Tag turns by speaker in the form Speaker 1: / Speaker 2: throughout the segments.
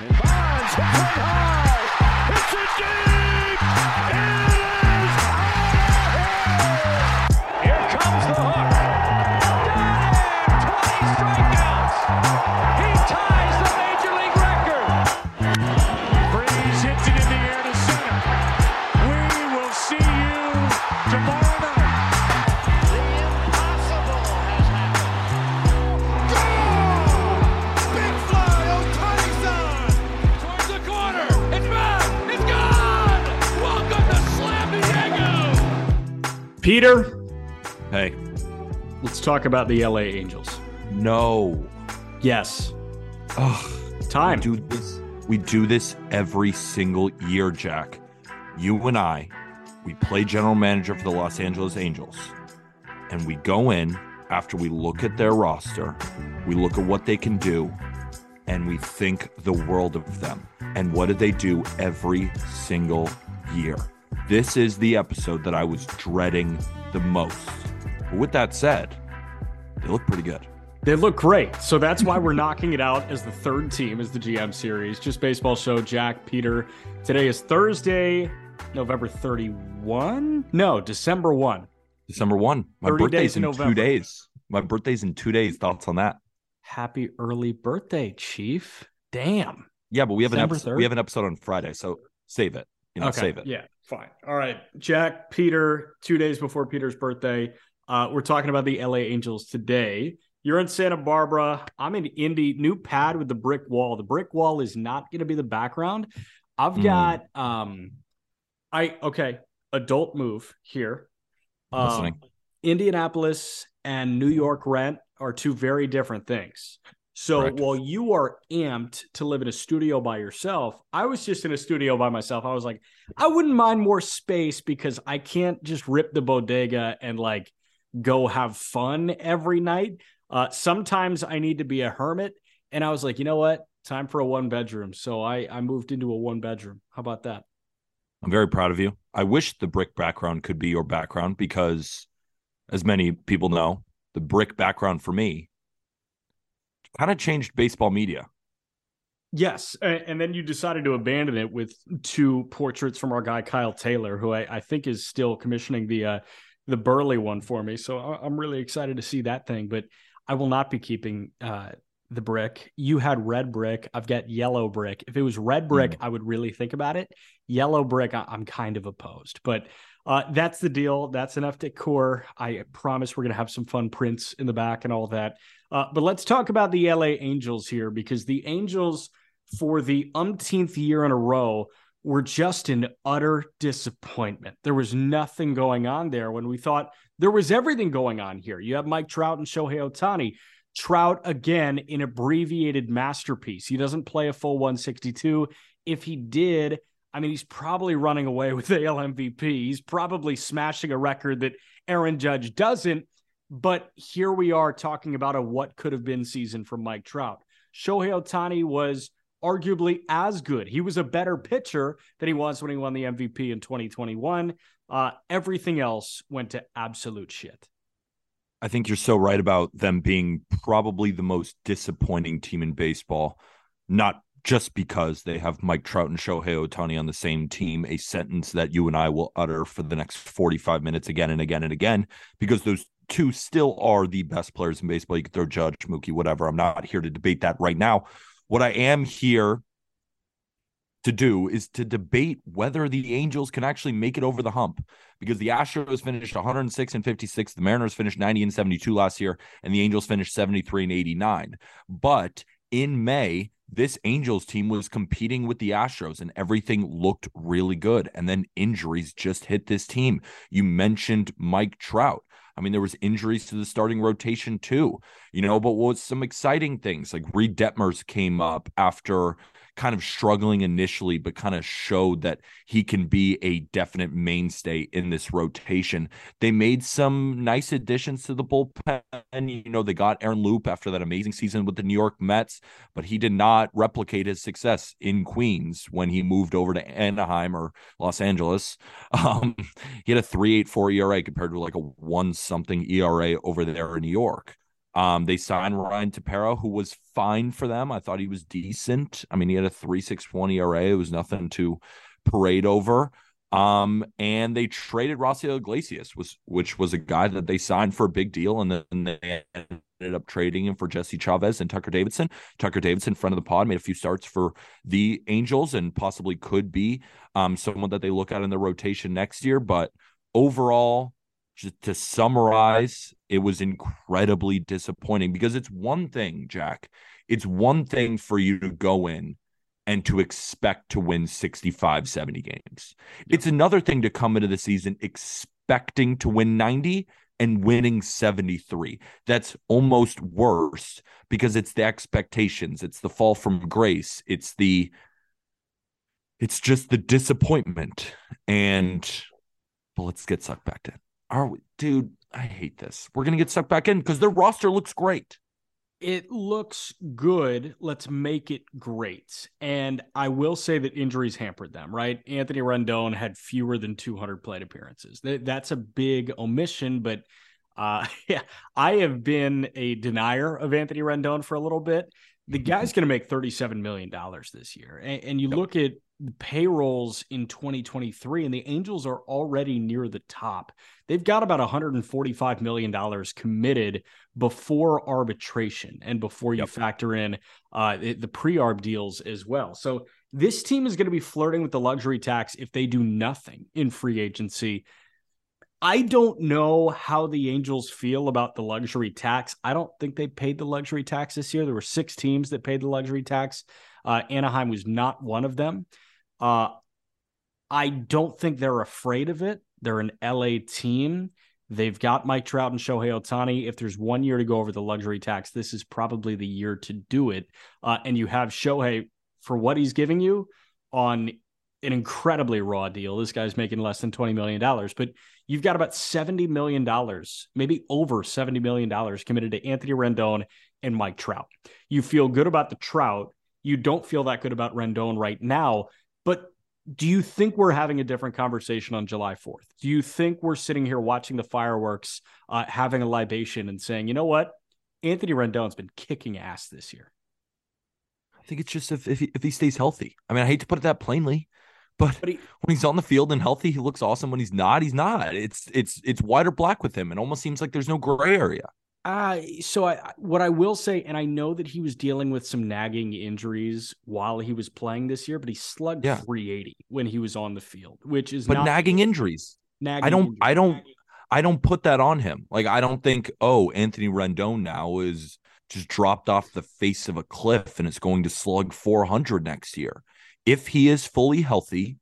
Speaker 1: And Bonds high. Hits it deep.
Speaker 2: Peter,
Speaker 3: Hey,
Speaker 2: let's talk about the LA Angels.
Speaker 3: no.
Speaker 2: Yes,
Speaker 3: Ugh,
Speaker 2: time.
Speaker 3: we do this. We do this every single year, Jack. You and I, we play general manager for the Los Angeles Angels, and we go in after we look at their roster, we look at what they can do, and we think the world of them. And what do they do every single year? This is the episode that I was dreading the most. But with that said, they look pretty good.
Speaker 2: They look great. So that's why we're knocking it out as the third team as the GM series. Just baseball show, Jack, Peter. Today is Thursday, November 31? No, December 1.
Speaker 3: December 1. My birthday's
Speaker 2: in November.
Speaker 3: two days. My birthday's in two days. Thoughts on that?
Speaker 2: Happy early birthday, Chief. Damn.
Speaker 3: Yeah, but we have an episode.
Speaker 2: 3rd?
Speaker 3: We have an episode on Friday, so save it. You know, save it.
Speaker 2: Yeah, fine. All right. Jack, Peter, two days before Peter's birthday. Uh, we're talking about the LA Angels today. You're in Santa Barbara. I'm in Indy. New pad with the brick wall. The brick wall is not going to be the background. I've
Speaker 3: Hmm.
Speaker 2: got um I okay, adult move here. Um,
Speaker 3: Listening.
Speaker 2: Indianapolis and New York rent are two very different things. So
Speaker 3: Correct.
Speaker 2: while you are amped to live in a studio by yourself, I was just in a studio by myself. I was like, I wouldn't mind more space because I can't just rip the bodega and like go have fun every night. Uh, sometimes I need to be a hermit. And I was like, you know what? Time for a one bedroom. So I, I moved into a one bedroom. How about that?
Speaker 3: I'm very proud of you. I wish the brick background could be your background because, as many people know, the brick background for me kind of changed baseball media.
Speaker 2: Yes, and then you decided to abandon it with two portraits from our guy Kyle Taylor, who I, I think is still commissioning the uh, the Burley one for me. So I'm really excited to see that thing. But I will not be keeping uh, the brick. You had red brick. I've got yellow brick. If it was red brick, I would really think about it. Yellow brick, I- I'm kind of opposed. But uh, that's the deal. That's enough decor. I promise we're gonna have some fun prints in the back and all that. Uh, but let's talk about the LA Angels here because the Angels, for the umpteenth year in a row, were just an utter disappointment. There was nothing going on there when we thought there was everything going on here. You have Mike Trout and Shohei Ohtani. Trout, again, an abbreviated masterpiece. He doesn't play a full 162. If he did, I mean, he's probably running away with the AL MVP. He's probably smashing a record that Aaron Judge doesn't. But here we are talking about a what could have been season for Mike Trout. Shohei Ohtani was arguably as good. He was a better pitcher than he was when he won the MVP in 2021. Uh, everything else went to absolute shit.
Speaker 3: I think you're so right about them being probably the most disappointing team in baseball, not just because they have Mike Trout and Shohei Ohtani on the same team, a sentence that you and I will utter for the next 45 minutes again and again and again, because those two still are the best players in baseball. You could throw Judge, Mookie, whatever. I'm not here to debate that right now. What I am here to do is to debate whether the Angels can actually make it over the hump because the Astros finished 106 and 56, the Mariners finished 90 and 72 last year, and the Angels finished 73 and 89. But in May, this Angels team was competing with the Astros and everything looked really good. And then injuries just hit this team. You mentioned Mike Trout. I mean, there was injuries to the starting rotation too, you know, but what was some exciting things like Reid Detmers came up after kind of struggling initially, but kind of showed that he can be a definite mainstay in this rotation. They made some nice additions to the bullpen. You know, they got Aaron Loup after that amazing season with the New York Mets, but he did not replicate his success in Queens when he moved over to Anaheim or Los Angeles. Um, he had a 3.84 ERA compared to like a one something ERA over there in New York. Um, they signed Ryan Tepera, who was fine for them. I thought he was decent. I mean, he had a 3.61 ERA. It was nothing to parade over. Um, and they traded Raisel Iglesias, was which was a guy that they signed for a big deal, and then they ended up trading him for Jesse Chavez and Tucker Davidson. Tucker Davidson, front of the pod, made a few starts for the Angels and possibly could be um someone that they look at in the rotation next year. But overall, to summarize, it was incredibly disappointing because it's one thing, Jack. It's one thing for you to go in and to expect to win 65, 70 games. It's another thing to come into the season expecting to win 90 and winning 73. That's almost worse because it's the expectations, it's the fall from grace, it's the it's just the disappointment. And well, let's get sucked back in. Are we dude? I hate this. We're gonna get sucked back in because their roster looks great
Speaker 2: it looks good. Let's make it great. And I will say that injuries hampered them, right? Anthony Rendon had fewer than 200 plate appearances. That's a big omission, but uh, yeah, I have been a denier of Anthony Rendon for a little bit. The guy's going to make $37 million this year. And, and you yep. look at payrolls in 2023 and the Angels are already near the top. They've got about 145 million dollars committed before arbitration and before you yep. factor in uh, the pre-arb deals as well. So this team is going to be flirting with the luxury tax if they do nothing in free agency. I don't know how the Angels feel about the luxury tax. I don't think they paid the luxury tax this year. There were six teams that paid the luxury tax. Uh, Anaheim was not one of them. Uh, I don't think they're afraid of it. They're an LA team. They've got Mike Trout and Shohei Ohtani. If there's one year to go over the luxury tax, this is probably the year to do it. Uh, and you have Shohei for what he's giving you on an incredibly raw deal. This guy's making less than $20 million, but you've got about $70 million, maybe over $70 million committed to Anthony Rendon and Mike Trout. You feel good about the Trout. You don't feel that good about Rendon right now but do you think we're having a different conversation on July 4th? Do you think we're sitting here watching the fireworks, uh, having a libation and saying, you know what? Anthony Rendon's been kicking ass this year.
Speaker 3: I think it's just if if he, if he stays healthy. I mean, I hate to put it that plainly, but, but he, when he's on the field and healthy, he looks awesome. When he's not, he's not. It's it's it's white or black with him. It almost seems like there's no gray area.
Speaker 2: Uh, so I, what I will say, and I know that he was dealing with some nagging injuries while he was playing this year, but he slugged yeah. 380 when he was on the field, which is
Speaker 3: but nagging injuries. Nagging I don't, injuries. I don't, I don't put that on him. Like I don't think, oh, Anthony Rendon now is just dropped off the face of a cliff and it's going to slug 400 next year. If he is fully healthy,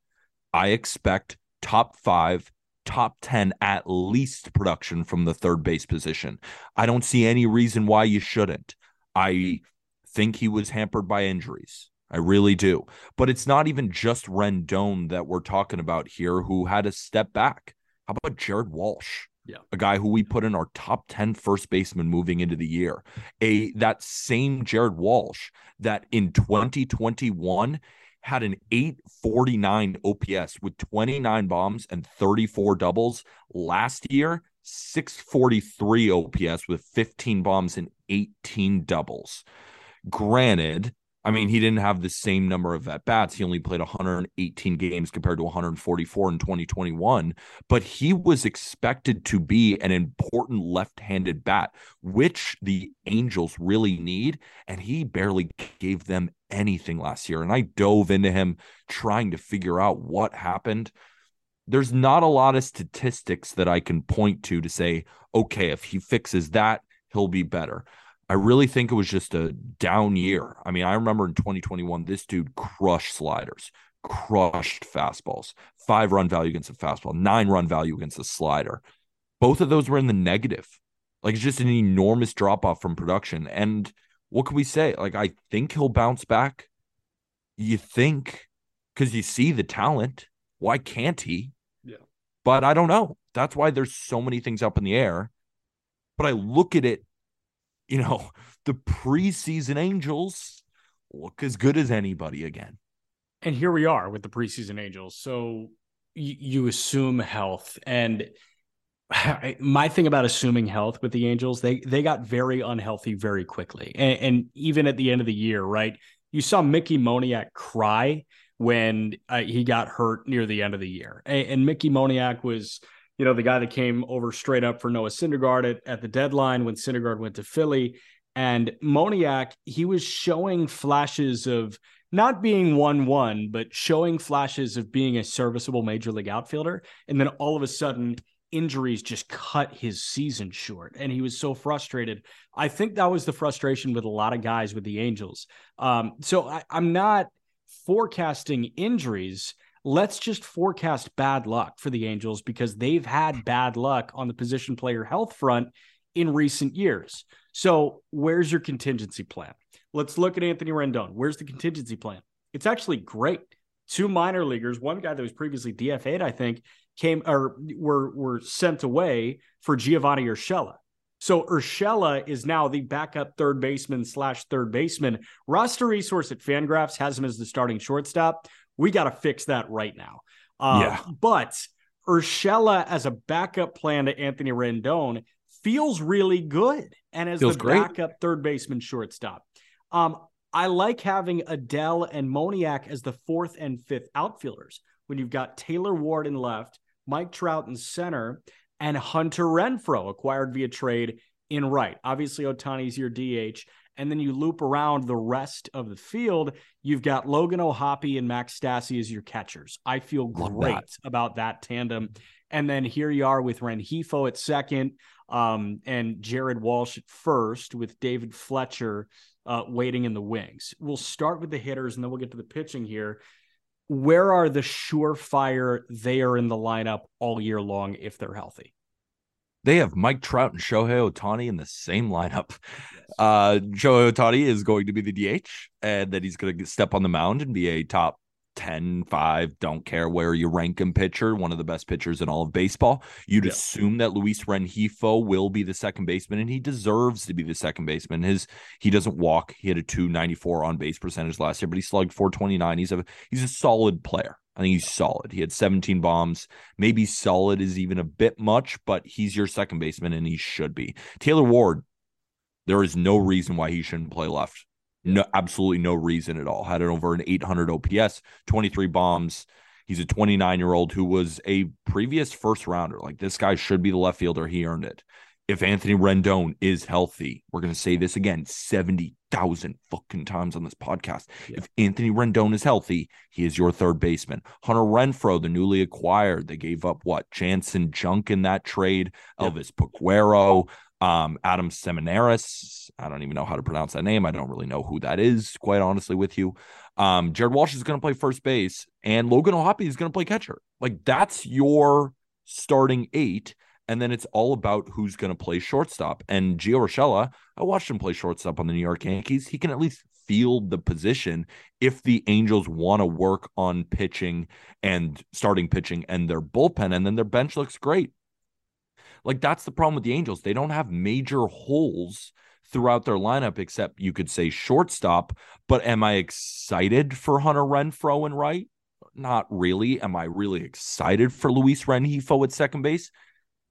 Speaker 3: I expect top five top 10 at least production from the third base position. I don't see any reason why you shouldn't. I think he was hampered by injuries. I really do. But it's not even just Rendon that we're talking about here who had a step back. How about Jared Walsh?
Speaker 2: Yeah.
Speaker 3: A guy who we put in our top 10 first baseman moving into the year. A that same Jared Walsh that in 2021 had an 849 OPS with 29 bombs and 34 doubles. Last year, 643 OPS with 15 bombs and 18 doubles. Granted, I mean, he didn't have the same number of at bats. He only played 118 games compared to 144 in 2021, but he was expected to be an important left handed bat, which the Angels really need. And he barely gave them anything last year. And I dove into him trying to figure out what happened. There's not a lot of statistics that I can point to to say, okay, if he fixes that, he'll be better. I really think it was just a down year. I mean, I remember in 2021, this dude crushed sliders, crushed fastballs, five run value against a fastball, nine run value against a slider. Both of those were in the negative. Like it's just an enormous drop off from production. And what can we say? Like, I think he'll bounce back. You think because you see the talent. Why can't he?
Speaker 2: Yeah.
Speaker 3: But I don't know. That's why there's so many things up in the air. But I look at it you know, the preseason Angels look as good as anybody again.
Speaker 2: And here we are with the preseason Angels. So you, you assume health and my thing about assuming health with the Angels, they they got very unhealthy very quickly, and, and even at the end of the year, right? You saw Mickey Moniak cry when uh, he got hurt near the end of the year, and, and, Mickey Moniak was, you know, the guy that came over straight up for Noah Syndergaard at, at the deadline when Syndergaard went to Philly, and Moniak he was showing flashes of not being 1 1, but showing flashes of being a serviceable major league outfielder. And then all of a sudden, injuries just cut his season short. And he was so frustrated. I think that was the frustration with a lot of guys with the Angels. Um, so I, I'm not forecasting injuries. Let's just forecast bad luck for the Angels because they've had hmm. bad luck on the position player health front in recent years. So, where's your contingency plan? Let's look at Anthony Rendon. Where's the contingency plan? It's actually great. Two minor leaguers, one guy that was previously DFA'd, I think, came or were were sent away for Giovanni Urshela. So Urshela is now the backup third baseman slash third baseman. Roster resource at Fangraphs has him as the starting shortstop. We got to fix that right now. Uh, yeah. But Urshela as a backup plan to Anthony Rendon feels really good, and as feels the great. backup third baseman shortstop. Um, I like having Adell and Moniak as the fourth and fifth outfielders when you've got Taylor Ward in left, Mike Trout in center, and Hunter Renfroe acquired via trade in right. Obviously, Ohtani's your DH. And then you loop around the rest of the field. You've got Logan O'Hoppe and Max Stassi as your catchers. I feel great that. about that tandem. And then here you are with Rengifo at second um, and Jared Walsh at first with David Fletcher uh, waiting in the wings. We'll start with the hitters and then we'll get to the pitching here. Where are the surefire they are in the lineup all year long if they're healthy?
Speaker 3: They have Mike Trout and Shohei Ohtani in the same lineup. Yes. Uh, Shohei Ohtani is going to be the DH, and then he's going to step on the mound and be a top 10, 5, don't care where you rank him pitcher, one of the best pitchers in all of baseball. You'd yeah. assume that Luis Rengifo will be the second baseman, and he deserves to be the second baseman. His he doesn't walk. He had a 294 on base percentage last year, but he slugged 429. He's a he's a solid player. I think he's solid. He had 17 bombs. Maybe solid is even a bit much, but he's your second baseman and he should be. Taylor Ward, there is no reason why he shouldn't play left. No, absolutely no reason at all. Had it over an 800 OPS, 23 bombs. He's a 29 year old who was a previous first rounder. Like this guy should be the left fielder. He earned it. If Anthony Rendon is healthy, we're going to say this again 70,000 fucking times on this podcast. Yeah. If Anthony Rendon is healthy, he is your third baseman. Hunter Renfroe, the newly acquired, they gave up what? Janson Junk in that trade, yeah. Elvis Peguero, um, Adam Seminaris. I don't even know how to pronounce that name. I don't really know who that is, quite honestly, with you. Um, Jared Walsh is going to play first base, and Logan O'Hoppe is going to play catcher. Like that's your starting eight. And then it's all about who's going to play shortstop. And Gio Urshela, I watched him play shortstop on the New York Yankees. He can at least field the position if the Angels want to work on pitching and starting pitching and their bullpen. And then their bench looks great. Like that's the problem with the Angels. They don't have major holes throughout their lineup, except you could say shortstop. But am I excited for Hunter Renfroe and Wright? Not really. Am I really excited for Luis Rengifo at second base?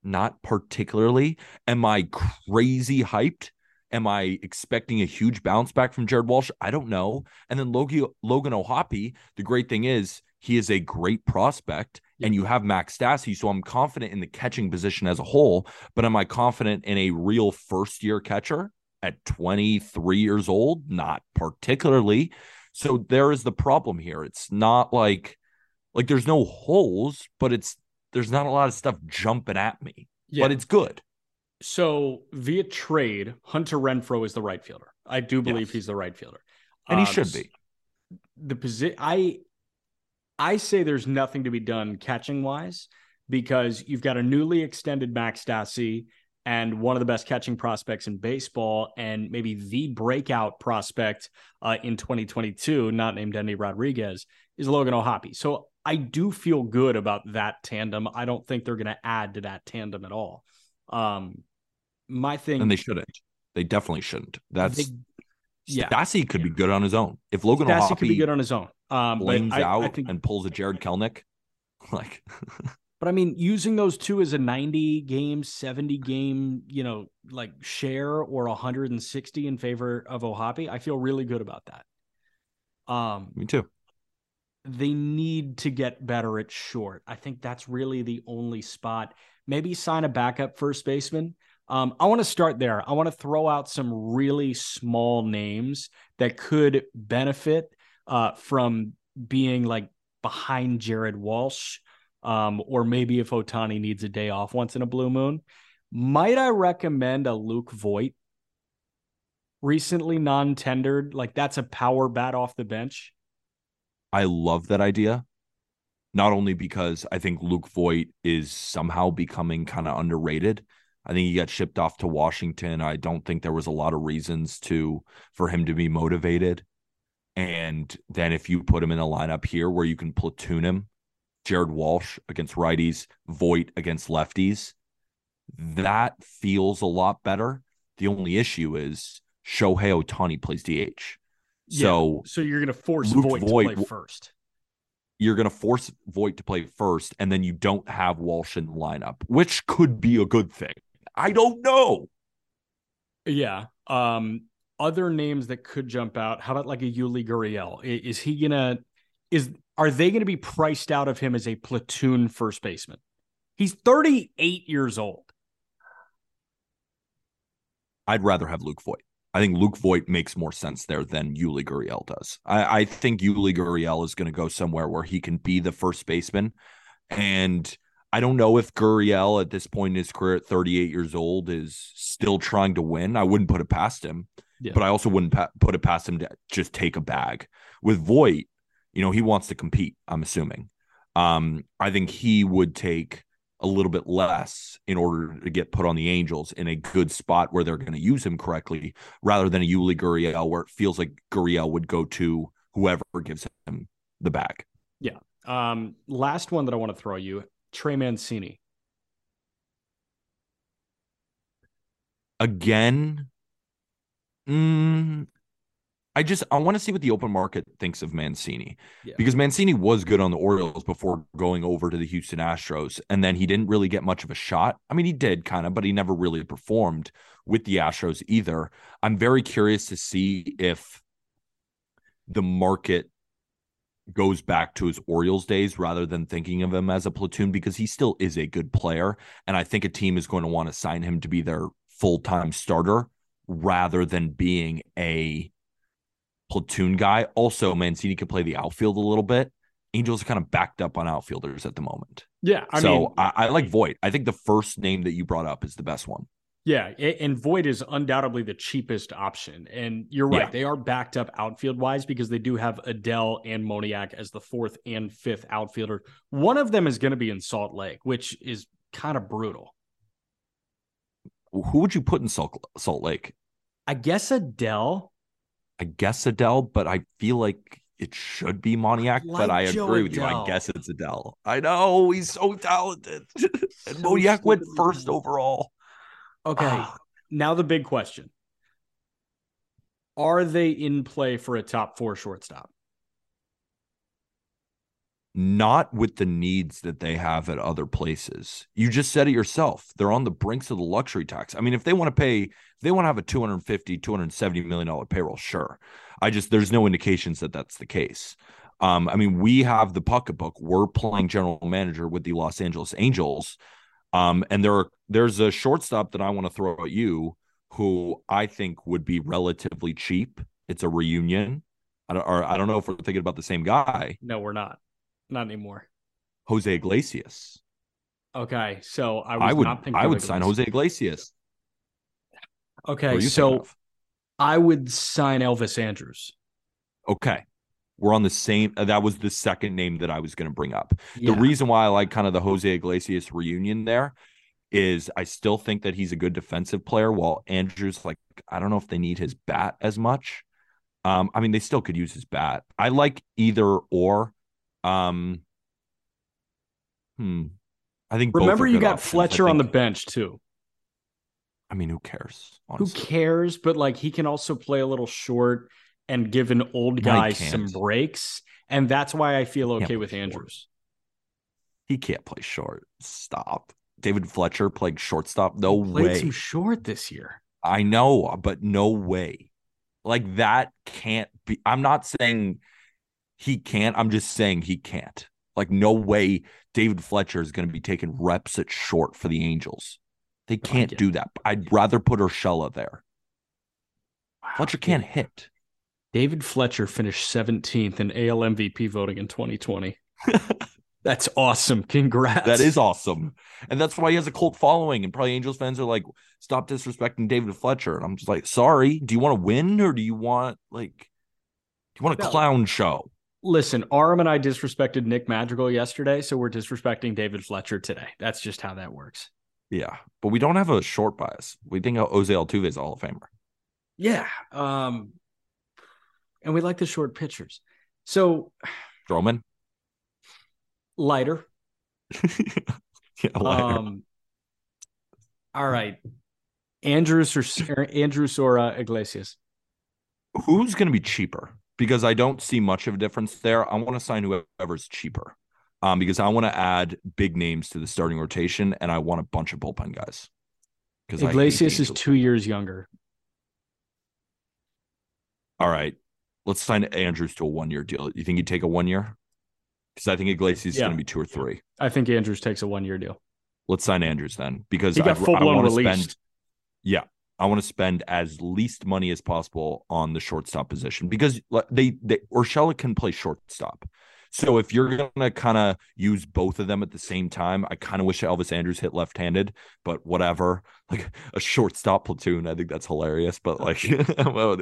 Speaker 3: Not particularly. Am I crazy hyped? Am I expecting a huge bounce back from Jared Walsh? I don't know. And then Logan, Logan O'Hoppe, the great thing is he is a great prospect and you have Max Stassi. So I'm confident in the catching position as a whole, but am I confident in a real first year catcher at 23 years old? Not particularly. So there is the problem here. It's not like like there's no holes, but it's there's not a lot of stuff jumping at me. Yeah. But it's good.
Speaker 2: So via trade, Hunter Renfroe is the right fielder. I do believe yes. he's the right fielder.
Speaker 3: And he um, should be.
Speaker 2: The position I I say there's nothing to be done catching wise because you've got a newly extended Max Stassi and one of the best catching prospects in baseball, and maybe the breakout prospect uh, in 2022, not named Endy Rodriguez, is Logan O'Hoppe. So I do feel good about that tandem. I don't think they're going to add to that tandem at all. Um, my thing,
Speaker 3: and they shouldn't. They definitely shouldn't. That's they, yeah. Stassi could be good on his own. If Logan Stassi O'Hoppe
Speaker 2: could be good on his own.
Speaker 3: Um, blames I, out I think, and pulls a Jarred Kelenic, like.
Speaker 2: But I mean, using those two as a 90 game, 70 game, you know, like share or 160 in favor of O'Hoppe, I feel really good about that. Um,
Speaker 3: Me too.
Speaker 2: They need to get better at short. I think that's really the only spot. Maybe sign a backup first baseman. Um, I want to start there. I want to throw out some really small names that could benefit uh, from being like behind Jared Walsh um, or maybe if Ohtani needs a day off once in a blue moon. Might I recommend a Luke Voit? Recently non tendered, like that's a power bat off the bench.
Speaker 3: I love that idea. Not only because I think Luke Voit is somehow becoming kind of underrated. I think he got shipped off to Washington. I don't think there was a lot of reasons to for him to be motivated. And then if you put him in a lineup here where you can platoon him Jared Walsh against righties, Voit against lefties. That feels a lot better. The only issue is Shohei Ohtani plays DH. So,
Speaker 2: yeah, so you're going to force Voit to play first.
Speaker 3: You're going to force Voit to play first, and then you don't have Walsh in the lineup, which could be a good thing. I don't know.
Speaker 2: Yeah. Um, other names that could jump out. How about like a Yuli Gurriel? Is he gonna is are they going to be priced out of him as a platoon first baseman? He's 38 years old.
Speaker 3: I'd rather have Luke Voit. I think Luke Voit makes more sense there than Yuli Gurriel does. I, I think Yuli Gurriel is going to go somewhere where he can be the first baseman. And I don't know if Gurriel at this point in his career at 38 years old is still trying to win. I wouldn't put it past him, yeah. but I also wouldn't pa- put it past him to just take a bag. With Voit, you know, he wants to compete, I'm assuming. Um, I think he would take a little bit less in order to get put on the Angels in a good spot where they're going to use him correctly, rather than a Yuli Gurriel where it feels like Gurriel would go to whoever gives him the bag.
Speaker 2: Yeah. Um, last one that I want to throw you, Trey Mancini.
Speaker 3: Again, mm, I just I want to see what the open market thinks of Mancini yeah. because Mancini was good on the Orioles before going over to the Houston Astros, and then he didn't really get much of a shot. I mean, he did kind of, but he never really performed with the Astros either. I'm very curious to see if the market goes back to his Orioles days rather than thinking of him as a platoon because he still is a good player, and I think a team is going to want to sign him to be their full time starter rather than being a platoon guy. Also, Mancini could play the outfield a little bit. Angels are kind of backed up on outfielders at the moment.
Speaker 2: Yeah.
Speaker 3: I so mean, I, I like Voit. I think the first name that you brought up is the best one.
Speaker 2: Yeah, and Voit is undoubtedly the cheapest option. And you're right; yeah. they are backed up outfield wise because they do have Adell and Moniak as the fourth and fifth outfielder. One of them is going to be in Salt Lake, which is kind of brutal.
Speaker 3: Who would you put in Salt Salt Lake?
Speaker 2: I guess Adell.
Speaker 3: I guess Adell, but I feel like it should be Moniak, like but I Joe agree with Adell. you. I guess it's Adell. I know he's so talented. and so Moniak went first overall.
Speaker 2: Okay. Ah. Now the big question. Are they in play for a top four shortstop?
Speaker 3: Not with the needs that they have at other places. You just said it yourself. They're on the brinks of the luxury tax. I mean, if they want to pay they want to have a 250 270 million dollar payroll sure. I just there's no indications that that's the case. Um i mean we have the pocketbook. We're playing general manager with the los angeles angels. Um and there are there's a shortstop that i want to throw at you who i think would be relatively cheap. It's a reunion. I don't, or I don't know if we're thinking about the same guy.
Speaker 2: No we're not not anymore
Speaker 3: jose iglesias
Speaker 2: okay so i,
Speaker 3: I would i would sign jose iglesias
Speaker 2: Okay, so I would sign Elvis Andrus.
Speaker 3: Okay. We're on the same. Uh, that was the second name that I was going to bring up. Yeah. The reason why I like kind of the Jose Iglesias reunion there is I still think that he's a good defensive player. While Andrus, like, I don't know if they need his bat as much. Um, I mean, they still could use his bat. I like either or. Um, hmm. I think.
Speaker 2: Remember, you got Fletcher on the bench too.
Speaker 3: I mean, who cares? Honestly.
Speaker 2: Who cares? But like, he can also play a little short and give an old guy some breaks, and that's why I feel okay with Andrus.
Speaker 3: He can't play short. Stop. David Fletcher played shortstop. No
Speaker 2: He played
Speaker 3: way.
Speaker 2: some short this year.
Speaker 3: I know, but no way. Like that can't be. I'm not saying he can't. I'm just saying he can't. Like no way David Fletcher is going to be taking reps at short for the Angels. They can't do that. I'd rather put Urshela there.
Speaker 2: Wow.
Speaker 3: Fletcher can't hit.
Speaker 2: David Fletcher finished 17th in AL MVP voting in 2020. That's awesome. Congrats.
Speaker 3: That is awesome. And that's why he has a cult following. And probably Angels fans are like, stop disrespecting David Fletcher. And I'm just like, sorry. Do you want to win or do you want like do you want a
Speaker 2: No.
Speaker 3: clown show?
Speaker 2: Listen, Aram and I disrespected Nick Madrigal yesterday, so we're disrespecting David Fletcher today. That's just how that works.
Speaker 3: Yeah. But we don't have a short bias. We think Jose Altuve is a Hall of Famer.
Speaker 2: Yeah. Um, and we like the short pitchers. So
Speaker 3: Stroman.
Speaker 2: lighter.
Speaker 3: yeah, lighter.
Speaker 2: Um, all right. Andrus or Andrus or uh, Iglesias.
Speaker 3: Who's going to be cheaper? Because I don't see much of a difference there. I want to sign whoever's cheaper. Um, because I want to add big names to the starting rotation, and I want a bunch of bullpen guys. Because
Speaker 2: Iglesias is two years younger.
Speaker 3: All right, let's sign Andrus to a one-year deal. You think he'd take a one year? Because I think Iglesias is going to be two or three.
Speaker 2: I think Andrus takes a one year deal.
Speaker 3: Let's sign Andrus then, because
Speaker 2: He got
Speaker 3: I'd-
Speaker 2: full blown
Speaker 3: want to
Speaker 2: released.
Speaker 3: spend. Yeah, I want to spend as least money as possible on the shortstop position because they they Urshela can play shortstop. So if you're gonna kind of use both of them at the same time, I kind of wish Elvis Andrus hit left-handed, but whatever. Like a shortstop platoon, I think that's hilarious. But like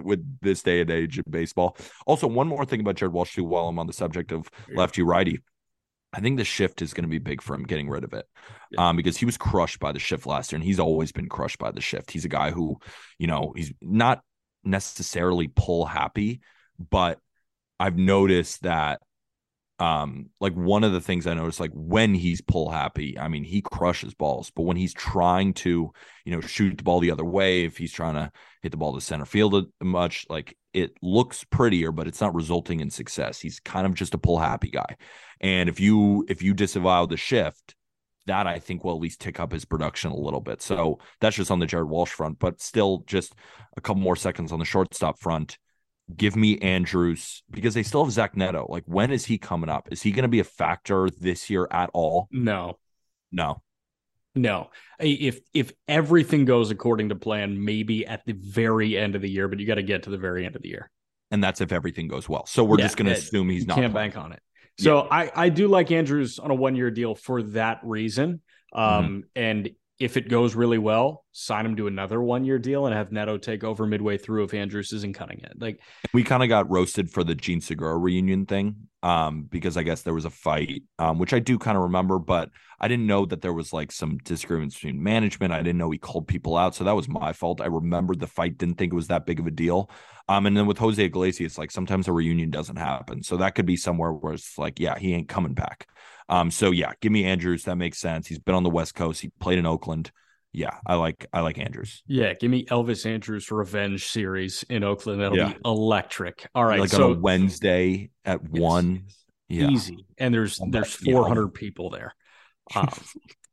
Speaker 3: with this day and age of baseball. Also, one more thing about Jared Walsh too, while I'm on the subject of lefty righty. I think the shift is going to be big for him getting rid of it.
Speaker 2: Yeah.
Speaker 3: Um, because he was crushed by the shift last year, and he's always been crushed by the shift. He's a guy who, you know, he's not necessarily pull happy, but I've noticed that um like one of the things i noticed like when he's pull happy i mean he crushes balls but when he's trying to you know shoot the ball the other way if he's trying to hit the ball to center field much like it looks prettier but it's not resulting in success he's kind of just a pull happy guy and if you if you disavow the shift that i think will at least tick up his production a little bit so that's just on the jared walsh front but still just a couple more seconds on the shortstop front give me Andrus because they still have Zach Neto. Like, when is he coming up? Is he going to be a factor this year at all?
Speaker 2: No,
Speaker 3: No.
Speaker 2: No. If if everything goes according to plan, maybe at the very end of the year, but you got to get to the very end of the year.
Speaker 3: And that's if everything goes well. So we're
Speaker 2: Yeah,
Speaker 3: just going to assume he's not.
Speaker 2: can't
Speaker 3: playing.
Speaker 2: bank on it. So I I do like Andrus on a one year deal for that reason. Um,
Speaker 3: Mm-hmm.
Speaker 2: and if it goes really well, sign him to another one year deal and have Neto take over midway through if Andrus isn't cutting it. Like
Speaker 3: We kind of got roasted for the Jean Segura reunion thing um, because I guess there was a fight, um, which I do kind of remember, but I didn't know that there was like some disagreements between management. I didn't know he called people out. So that was my fault. I remembered the fight, didn't think it was that big of a deal. Um, and then with Jose Iglesias, like sometimes a reunion doesn't happen. So that could be somewhere where it's like, yeah, he ain't coming back. Um, so yeah, give me Andrus. That makes sense. He's been on the West Coast. He played in Oakland. Yeah, I like I like Andrus.
Speaker 2: yeah, give me Elvis Andrus revenge series in Oakland. That'll
Speaker 3: Yeah.
Speaker 2: be electric. All right,
Speaker 3: like
Speaker 2: so
Speaker 3: on a Wednesday at
Speaker 2: Yes,
Speaker 3: one. Yeah.
Speaker 2: easy, and there's there's
Speaker 3: that- yeah.
Speaker 2: 400 people there. Um,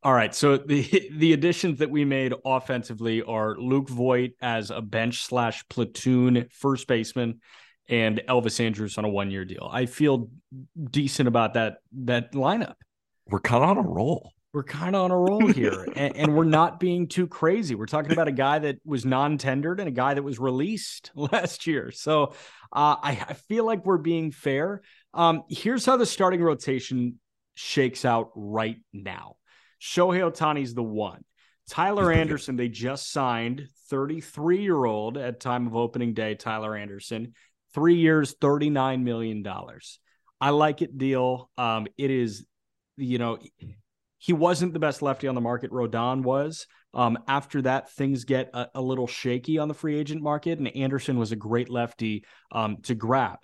Speaker 2: all right, so the the additions that we made offensively are Luke Voit as a bench slash platoon first baseman, and Elvis Andrus on a one year deal. I feel decent about that that lineup.
Speaker 3: We're kind of on a roll.
Speaker 2: We're kind of on a roll here, and, and we're not being too crazy. We're talking about a guy that was non-tendered and a guy that was released last year. So uh, I, I feel like we're being fair. Um, here's how the starting rotation shakes out right now. Shohei Ohtani's the one. Tyler
Speaker 3: He's pretty good.
Speaker 2: Anderson, they just signed 33 year old at time of opening day. Tyler Anderson, three years, 39 million dollars. I like it deal. Um, it is, you know, he wasn't the best lefty on the market. Rodon was. Um, after that, things get a, a little shaky on the free agent market, and Anderson was a great lefty um, to grab.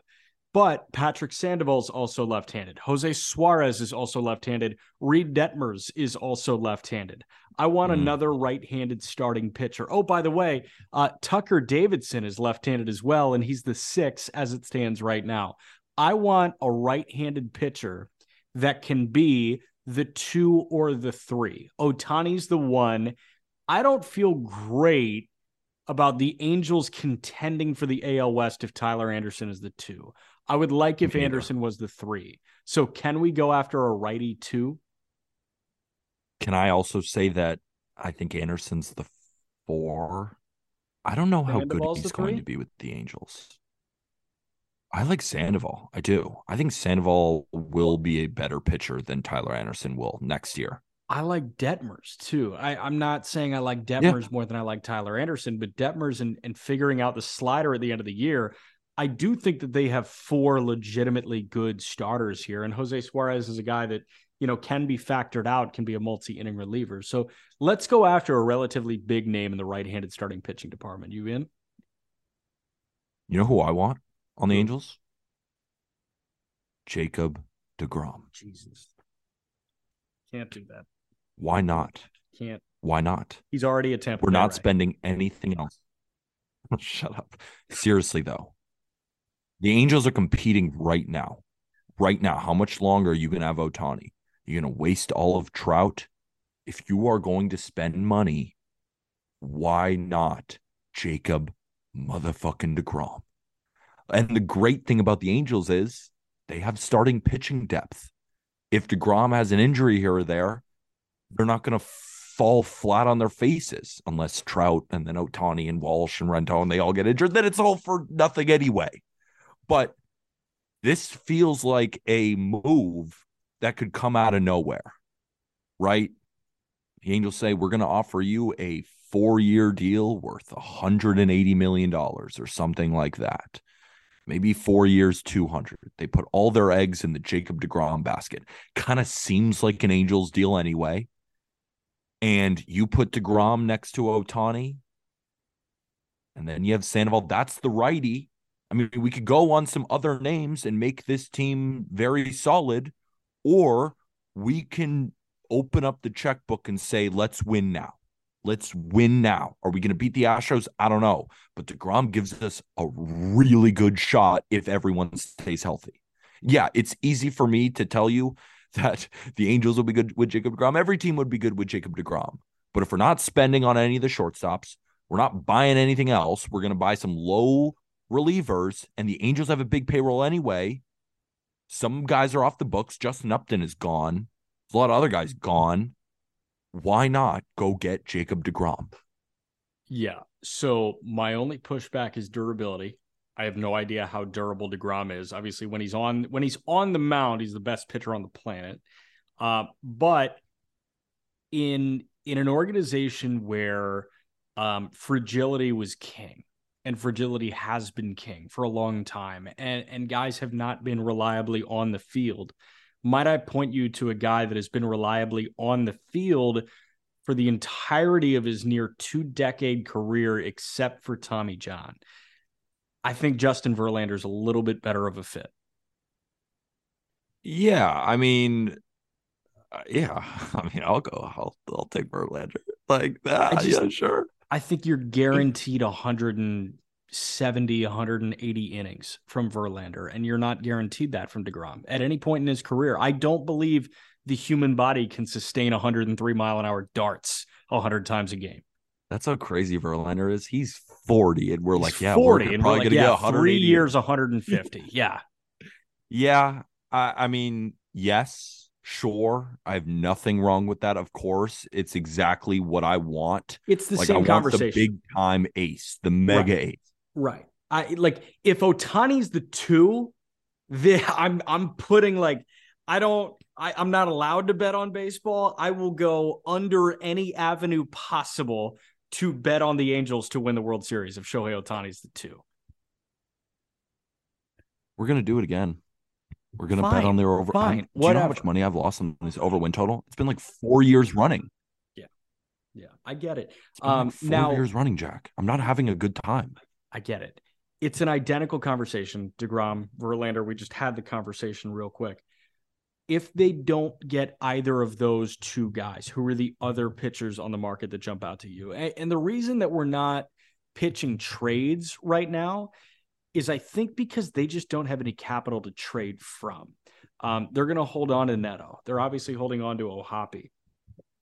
Speaker 2: But Patrick Sandoval's also left-handed. Jose Suarez is also left-handed. Reid Detmers is also left-handed. I want
Speaker 3: Mm.
Speaker 2: another right-handed starting pitcher. Oh, by the way, uh, Tucker Davidson is left-handed as well, and he's the six as it stands right now. I want a right-handed pitcher that can be the two or the three. Ohtani's the one. I don't feel great about the Angels contending for the AL West if Tyler Anderson is the two. I would like if Anderson was the three. So can we go after a righty two?
Speaker 3: Can I also say that I think Anderson's the four? I don't know how good he's going to be with the Angels. I like Sandoval. I do. I think Sandoval will be a better pitcher than Tyler Anderson will next year.
Speaker 2: I like Detmers too. I, I'm not saying I like Detmers yeah. more than I like Tyler Anderson, but Detmers and, and figuring out the slider at the end of the year, I do think that they have four legitimately good starters here. And Jose Suarez is a guy that, you know, can be factored out, can be a multi inning reliever. So let's go after a relatively big name in the right handed starting pitching department. You in?
Speaker 3: You know who I want on the Angels? Jacob DeGrom.
Speaker 2: Jesus. Can't do that.
Speaker 3: Why not?
Speaker 2: Can't.
Speaker 3: Why not?
Speaker 2: He's already a Tampa.
Speaker 3: We're not right. spending anything else. Shut up. Seriously though, the Angels are competing right now. Right now, how much longer are you gonna have Ohtani? You're gonna waste all of Trout. If you are going to spend money, why not Jacob motherfucking DeGrom? And the great thing about the Angels is they have starting pitching depth. If DeGrom has an injury here or there, they're not going to fall flat on their faces unless Trout and then Ohtani and Walsh and Rendon they all get injured. Then it's all for nothing anyway. But this feels like a move that could come out of nowhere, right? The Angels say we're going to offer you a four-year deal worth 180 million dollars or something like that maybe four years, 200. They put all their eggs in the Jacob DeGrom basket. Kind of seems like an Angels deal anyway. And you put DeGrom next to Ohtani, and then you have Sandoval. That's the righty. I mean, we could go on some other names and make this team very solid, or we can open up the checkbook and say, let's win now. Let's win now. Are we going to beat the Astros? I don't know. But DeGrom gives us a really good shot if everyone stays healthy. Yeah, it's easy for me to tell you that the Angels will be good with Jacob DeGrom. Every team would be good with Jacob DeGrom. But if we're not spending on any of the shortstops, we're not buying anything else, we're going to buy some low relievers, and the Angels have a big payroll anyway. Some guys are off the books. Justin Upton is gone. A lot of other guys gone why not go get Jacob DeGrom?
Speaker 2: Yeah. So my only pushback is durability. I have no idea how durable DeGrom is. Obviously, when he's on when he's on the mound, he's the best pitcher on the planet. Uh, but in in an organization where um, fragility was king, and fragility has been king for a long time, and and guys have not been reliably on the field might I point you to a guy that has been reliably on the field for the entirety of his near two decade career, except for Tommy John? I think Justin Verlander is a little bit better of a fit.
Speaker 3: Yeah, I mean, uh, yeah, I mean, I'll go. I'll I'll take Verlander like that. Just, yeah, sure.
Speaker 2: I think you're guaranteed a hundred and 70, 180 innings from Verlander, and you're not guaranteed that from DeGrom at any point in his career. I don't believe the human body can sustain 103 mile an hour darts 100 times a game.
Speaker 3: That's how crazy Verlander is. He's 40, and we're He's like, yeah,
Speaker 2: 40, we're and probably we're like, gonna yeah, get three years, 150. yeah.
Speaker 3: Yeah. I, I mean, yes, sure. I have nothing wrong with that. Of course, it's exactly what I want.
Speaker 2: It's the like, same I conversation.
Speaker 3: the big time ace, the mega right. ace.
Speaker 2: Right. I like if Ohtani's the two, the I'm I'm putting like I don't I, I'm not allowed to bet on baseball. I will go under any avenue possible to bet on the Angels to win the World Series if Shohei Ohtani's the two.
Speaker 3: We're gonna do it again. We're gonna fine, bet on their over. Fine. Do Whatever. you know how much money I've lost on this over win total? It's been like four years running.
Speaker 2: Yeah, yeah, I get it. Um, like
Speaker 3: four
Speaker 2: now
Speaker 3: years running, Jack. I'm not having a good time.
Speaker 2: I get it. It's an identical conversation. DeGrom, Verlander, we just had the conversation real quick. If they don't get either of those two guys, who are the other pitchers on the market that jump out to you? And the reason that we're not pitching trades right now is I think because they just don't have any capital to trade from. Um, they're going to hold on to Neto. They're obviously holding on to O'Hoppe.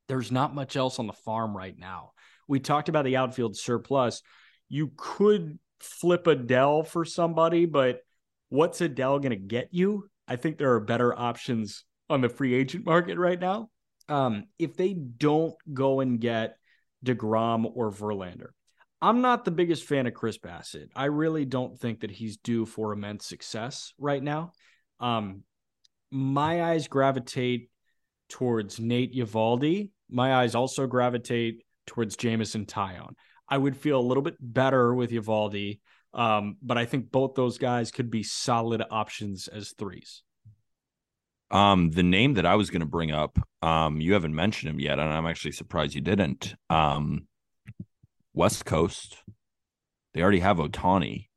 Speaker 2: There's not much else on the farm right now. We talked about the outfield surplus. You could flip Adell for somebody, but what's Adell going to get you? I think there are better options on the free agent market right now. Um, if they don't go and get DeGrom or Verlander, I'm not the biggest fan of Chris Bassitt. I really don't think that he's due for immense success right now. Um, my eyes gravitate towards Nate Eovaldi. My eyes also gravitate towards Jameson Taillon. I would feel a little bit better with Eovaldi, um, but I think both those guys could be solid options as threes.
Speaker 3: Um, the name that I was going to bring up, um, you haven't mentioned him yet, and I'm actually surprised you didn't. Um, West Coast, they already have Ohtani.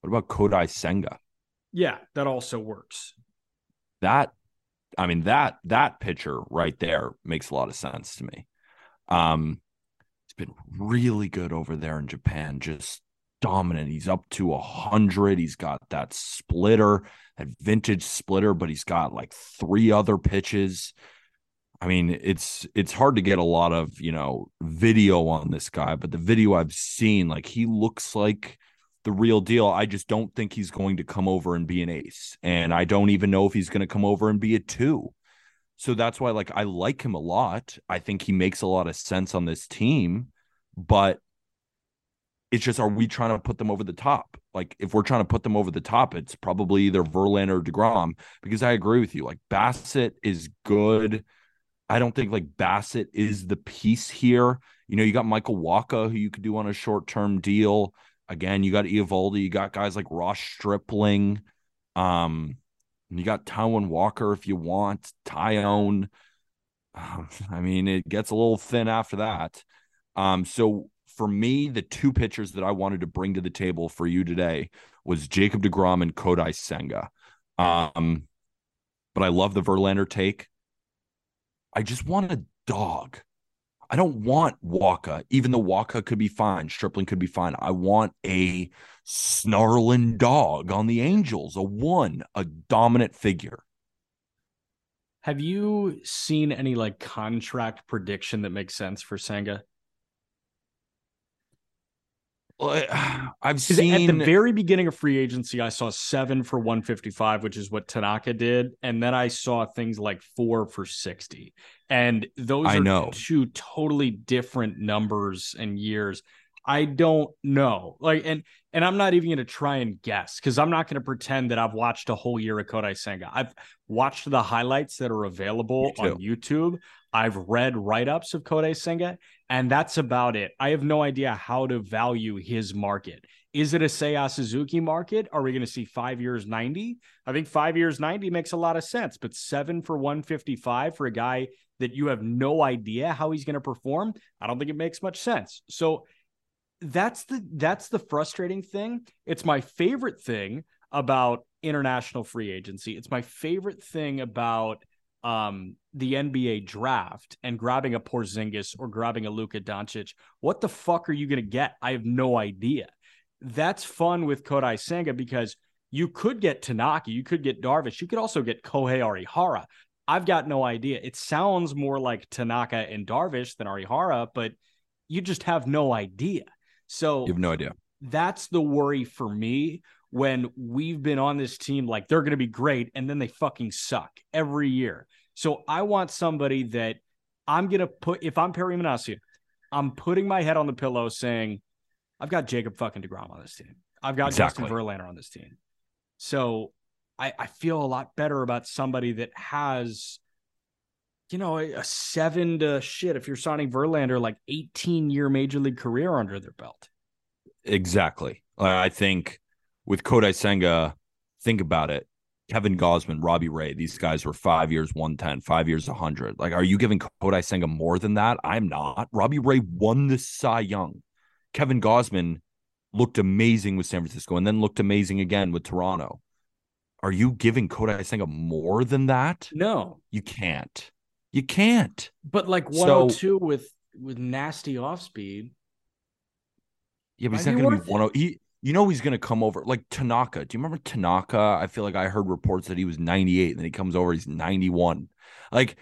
Speaker 3: What about Kodai Senga?
Speaker 2: Yeah, that also works.
Speaker 3: That, I mean that that pitcher right there makes a lot of sense to me. Um, he's been really good over there in Japan, just dominant. He's up to a hundred. He's got that splitter, that vintage splitter, but he's got like three other pitches. I mean, it's it's hard to get a lot of you know video on this guy, but the video I've seen, like he looks like the real deal. I just don't think he's going to come over and be an ace, and I don't even know if he's going to come over and be a two. So that's why, like, I like him a lot. I think he makes a lot of sense on this team, but it's just are we trying to put them over the top? Like, if we're trying to put them over the top, it's probably either Verlander or Degrom. Because I agree with you. Like Bassitt is good. I don't think like Bassitt is the piece here. You know, you got Michael Wacha who you could do on a short term deal. Again, you got Eovaldi, you got guys like Ross Stripling. Um, you got Taijuan Walker if you want, Tyone. Um, I mean, it gets a little thin after that. Um, so for me, the two pitchers that I wanted to bring to the table for you today was Jacob DeGrom and Kodai Senga. Um, but I love the Verlander take. I just want a dog. I don't want Wacha, even though Wacha could be fine, Stripling could be fine. I want a snarling dog on the Angels, a one, a dominant figure.
Speaker 2: Have you seen any like contract prediction that makes sense for Senga?
Speaker 3: I've seen
Speaker 2: at the very beginning of free agency, I saw seven for 155, which is what Tanaka did. And then I saw things like four for 60. And those
Speaker 3: I
Speaker 2: are
Speaker 3: know.
Speaker 2: two totally different numbers and years. I don't know. Like, and and I'm not even going to try and guess because I'm not going to pretend that I've watched a whole year of Kodai Senga. I've watched the highlights that are available on YouTube. I've read write ups of Kodai Senga, and that's about it. I have no idea how to value his market. Is it a Seiya Suzuki market? Are we going to see five years 90? I think five years 90 makes a lot of sense, but seven for 155 for a guy that you have no idea how he's going to perform, I don't think it makes much sense. So that's the that's the frustrating thing. It's my favorite thing about international free agency. It's my favorite thing about um, the NBA draft and grabbing a Porzingis or grabbing a Luka Doncic. What the fuck are you going to get? I have no idea. That's fun with Kodai Senga because you could get Tanaka, you could get Darvish, you could also get Kohei Arihara. I've got no idea. It sounds more like Tanaka and Darvish than Arihara, but you just have no idea. So
Speaker 3: you have no idea.
Speaker 2: That's the worry for me when we've been on this team like they're going to be great and then they fucking suck every year. So I want somebody that I'm going to put, if I'm Perry Minasian, I'm putting my head on the pillow saying, I've got Jacob fucking DeGrom on this team. I've got
Speaker 3: Exactly.
Speaker 2: Justin Verlander on this team. So I, I feel a lot better about somebody that has, you know, a, seven to shit. If you're signing Verlander, like 18 year major league career under their belt.
Speaker 3: Exactly. I think with Kodai Senga, think about it. Kevin Gausman, Robbie Ray, these guys were five years, 110, five years, 100. Like, are you giving Kodai Senga more than that? I'm not. Robbie Ray won the Cy Young. Kevin Gausman looked amazing with San Francisco and then looked amazing again with Toronto. Are you giving Kodai Senga more than that?
Speaker 2: No,
Speaker 3: You can't. You can't.
Speaker 2: but like
Speaker 3: So-
Speaker 2: 102 with with nasty off speed.
Speaker 3: Yeah, but he's not going to be
Speaker 2: it.
Speaker 3: one. He you know he's going to come over like Tanaka. Do you remember Tanaka? I feel like I heard reports that he was 98 and then he comes over he's 91. Like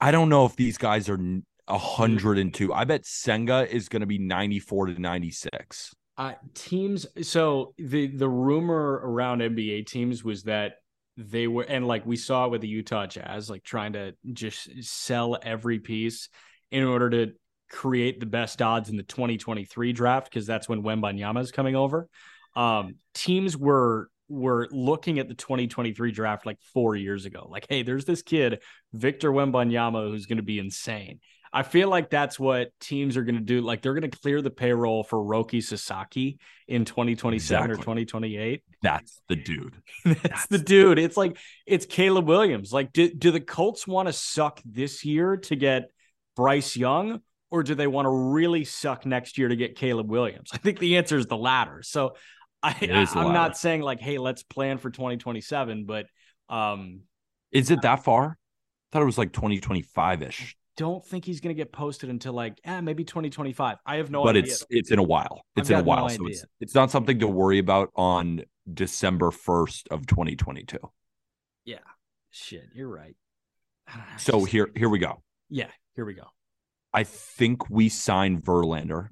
Speaker 3: I don't know if these guys are 102. I bet Senga is going to be 94 to 96.
Speaker 2: Uh, teams so the the rumor around NBA teams was that they were and like we saw it with the Utah Jazz like trying to just sell every piece in order to create the best odds in the 2023 draft because that's when Wembanyama is coming over. Um, teams were were looking at the 2023 draft like four years ago. Like, hey, there's this kid Victor Wembanyama who's going to be insane. I feel like that's what teams are going to do. Like, they're going to clear the payroll for Roki Sasaki in 2027 exactly. or 2028.
Speaker 3: That's the dude.
Speaker 2: that's, that's the dude. It's like it's Caleb Williams. Like, do, do the Colts want to suck this year to get Bryce Young, or do they want to really suck next year to get Caleb Williams? I think the answer is the latter. So I, I am not saying like, hey, let's plan for 2027, but um
Speaker 3: is it that far? I thought it was like 2025 ish.
Speaker 2: Don't think he's gonna get posted until like eh, maybe 2025. I have no
Speaker 3: but
Speaker 2: idea.
Speaker 3: But it's it's in a while. It's in a while. No so it's it's not something to worry about on December 1st of 2022.
Speaker 2: Yeah. Shit, you're right.
Speaker 3: So here here we go.
Speaker 2: Yeah, here we go.
Speaker 3: I think we sign Verlander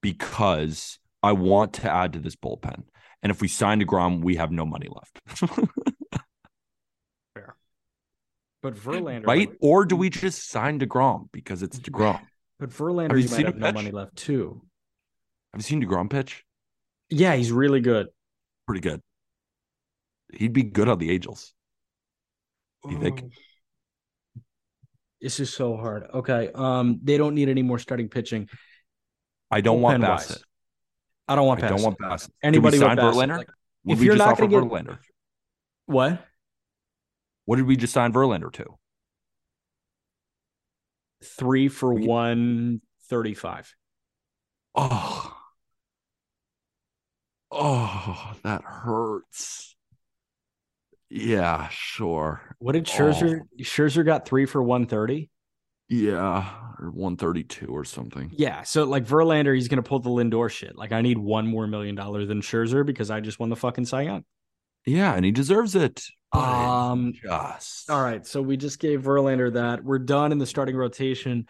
Speaker 3: because I want to add to this bullpen. And if we sign DeGrom, we have no money left.
Speaker 2: But Verlander.
Speaker 3: Right? Or do we just sign DeGrom because it's DeGrom?
Speaker 2: But Verlander, have you might have no money left too.
Speaker 3: Have you seen DeGrom pitch?
Speaker 2: Yeah, he's really good.
Speaker 3: Pretty good. He'd be good on the Angels. You think? Oh.
Speaker 2: This is so hard. Okay. Um, they don't need any more starting pitching.
Speaker 3: I don't want Bassitt.
Speaker 2: I don't want
Speaker 3: Bassitt. I don't want
Speaker 2: Bassitt. Anybody
Speaker 3: sign Verlander? Like, if you're not going to get Verlander,
Speaker 2: what?
Speaker 3: What did we just sign Verlander to?
Speaker 2: Three for we... one thirty-five.
Speaker 3: Oh, oh, that hurts. Yeah, sure.
Speaker 2: What did Scherzer? Oh. Scherzer got three for one thirty.
Speaker 3: Yeah, or one thirty two or something.
Speaker 2: Yeah, so like Verlander, he's gonna pull the Lindor shit. Like I need one more million dollars than Scherzer because I just won the fucking Cy Young.
Speaker 3: Yeah, and he deserves it.
Speaker 2: Um, just all right. So we just gave Verlander that. We're done in the starting rotation.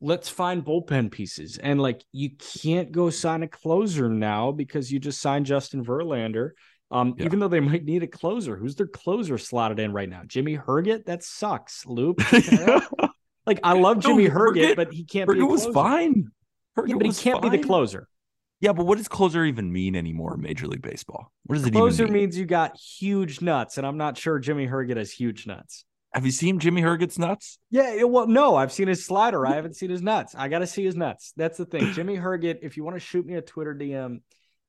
Speaker 2: Let's find bullpen pieces. And like you can't go sign a closer now because you just signed Justin Verlander. Um, yeah. even though they might need a closer, who's their closer slotted in right now? Jimmy Herget? That sucks. Loup. like I love Jimmy no, Herget, but he can't
Speaker 3: Herget
Speaker 2: be.
Speaker 3: was fine.
Speaker 2: Herget yeah, but he can't fine. be the closer.
Speaker 3: Yeah, but what does closer even mean anymore in Major League Baseball? What does it mean?
Speaker 2: closer
Speaker 3: mean?
Speaker 2: means you got huge nuts, and I'm not sure Jimmy Herget has huge nuts.
Speaker 3: Have you seen Jimmy Herget's nuts?
Speaker 2: Yeah, well, no, I've seen his slider. I haven't seen his nuts. I got to see his nuts. That's the thing. Jimmy Herget, if you want to shoot me a Twitter DM,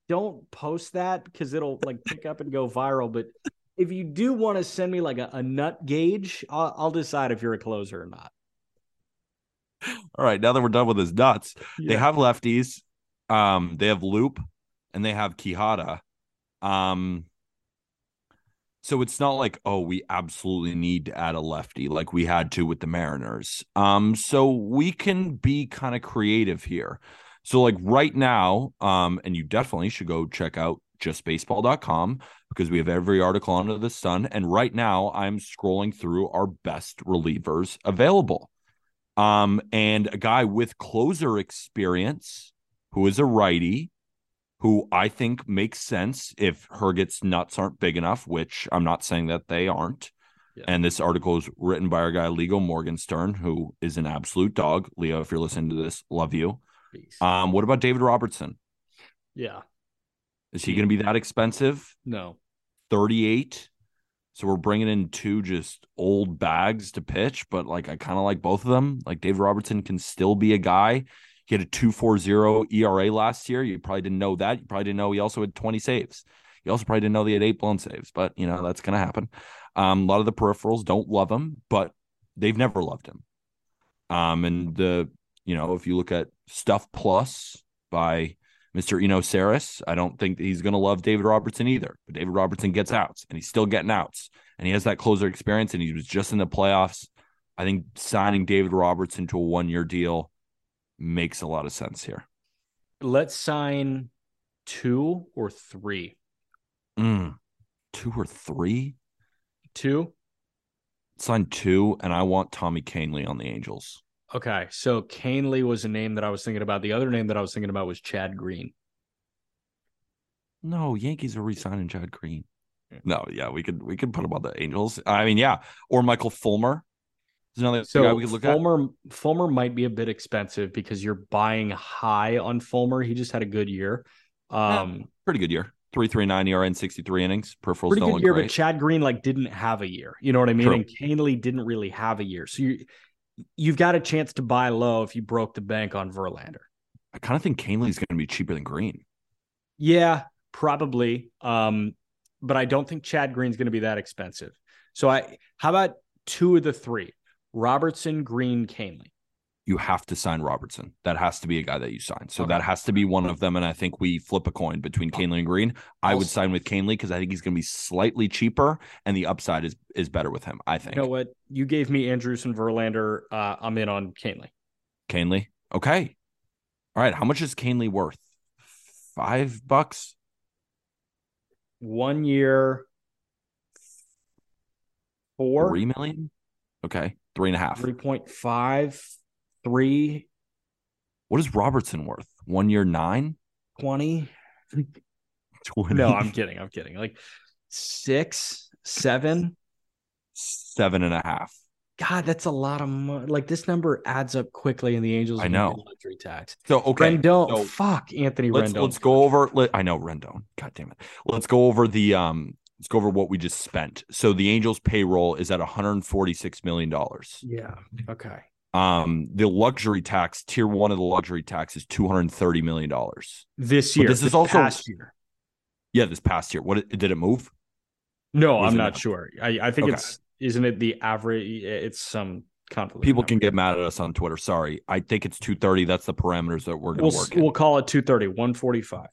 Speaker 2: don't post that because it'll like pick up and go viral. But if you do want to send me like a, a nut gauge, I'll, I'll, decide if you're a closer or not.
Speaker 3: All right, now that we're done with his nuts, yeah. they have lefties. Um, they have Loup and they have Quijada. Um, so it's not like, oh, we absolutely need to add a lefty like we had to with the Mariners. Um, so we can be kind of creative here. So like right now, um, and you definitely should go check out justbaseball.com because we have every article under the sun. And right now I'm scrolling through our best relievers available. Um, and a guy with closer experience who is a righty, who I think makes sense if Herget's nuts aren't big enough, which I'm not saying that they aren't. Yeah. And this article is written by our guy Leo Morgenstern, who is an absolute dog. Leo, if you're listening to this, love you. Um, what about David Robertson?
Speaker 2: Yeah.
Speaker 3: Is he going to be that expensive?
Speaker 2: No.
Speaker 3: 38. So we're bringing in two just old bags to pitch, but like I kind of like both of them. Like David Robertson can still be a guy. He had a 2.40 ERA last year. You probably didn't know that. You probably didn't know he also had 20 saves. You also probably didn't know he had eight blown saves, but you know that's going to happen. Um, a lot of the peripherals don't love him, but they've never loved him. Um, and the you know, if you look at Stuff Plus by Mr. Eno Sarris, I don't think he's going to love David Robertson either. But David Robertson gets outs and he's still getting outs and he has that closer experience and he was just in the playoffs. I think signing David Robertson to a one year deal makes a lot of sense here.
Speaker 2: Let's sign two or three?
Speaker 3: Mm, two or three?
Speaker 2: Two.
Speaker 3: Sign two, and I want Tommy Kahnle on the Angels.
Speaker 2: Okay, so Kahnle was a name that I was thinking about. The other name that I was thinking about was Chad Green.
Speaker 3: No, Yankees are re-signing Chad Green. No, yeah, we could we could put him on the Angels. I mean, yeah, or Michael Fulmer. Another
Speaker 2: So
Speaker 3: guy we could look at.
Speaker 2: Fulmer Fulmer might be a bit expensive because you're buying high on Fulmer. He just had a good year. Um,
Speaker 3: Pretty good year. Three three nine ERA in sixty three innings. Peripherals
Speaker 2: pretty good year,
Speaker 3: great.
Speaker 2: but Chad Green like didn't have a year. You know what I mean?
Speaker 3: True.
Speaker 2: And Kahnle didn't really have a year. So you you've got a chance to buy low if you broke the bank on Verlander.
Speaker 3: I kind of think Kahnle's going to be cheaper than Green.
Speaker 2: Yeah, probably. Um, but I don't think Chad Green's going to be that expensive. So I how about two of the three? Robertson, Green, Kahnle.
Speaker 3: You have to sign Robertson. That has to be a guy that you sign. So
Speaker 2: Okay.
Speaker 3: that has to be one of them. And I think we flip a coin between Kahnle and Green. I
Speaker 2: I'll
Speaker 3: would sign with Kahnle because I think he's going to be slightly cheaper, and the upside is is better with him. I think
Speaker 2: You know what? You gave me Andrus and Verlander. Uh, I'm in on Kahnle.
Speaker 3: Kahnle. Okay. All right. How much is Kahnle worth? Five bucks.
Speaker 2: One year, four,
Speaker 3: Three million. Okay. Three and a half.
Speaker 2: three point five, three,
Speaker 3: What is Robertson worth? One year nine.
Speaker 2: 20.
Speaker 3: 20,
Speaker 2: No, I'm kidding. I'm kidding. Like six, seven.
Speaker 3: seven and a half.
Speaker 2: God, that's a lot of money. Like this number adds up quickly in the Angels.
Speaker 3: I know.
Speaker 2: luxury tax.
Speaker 3: So okay.
Speaker 2: Rendon,
Speaker 3: so-
Speaker 2: fuck Anthony
Speaker 3: let's
Speaker 2: Rendon.
Speaker 3: let's go over. Let, I know Rendon. God damn it. Let's go over the um. Let's go over what we just spent. So the Angels' payroll is at 146 million dollars.
Speaker 2: Yeah. Okay.
Speaker 3: Um, the luxury tax, tier one of the luxury tax, is 230 million dollars.
Speaker 2: This
Speaker 3: But
Speaker 2: year.
Speaker 3: this is also-
Speaker 2: past year.
Speaker 3: Yeah, this past year. What did it move?
Speaker 2: No,
Speaker 3: Was
Speaker 2: I'm not
Speaker 3: not?
Speaker 2: sure. I, I think
Speaker 3: Okay.
Speaker 2: it's isn't it the average? It's some convoluted.
Speaker 3: People
Speaker 2: number.
Speaker 3: can get mad at us on Twitter. Sorry, I think it's 230. That's the parameters that we're going
Speaker 2: We'll
Speaker 3: to work in.
Speaker 2: we'll call it 230, 145.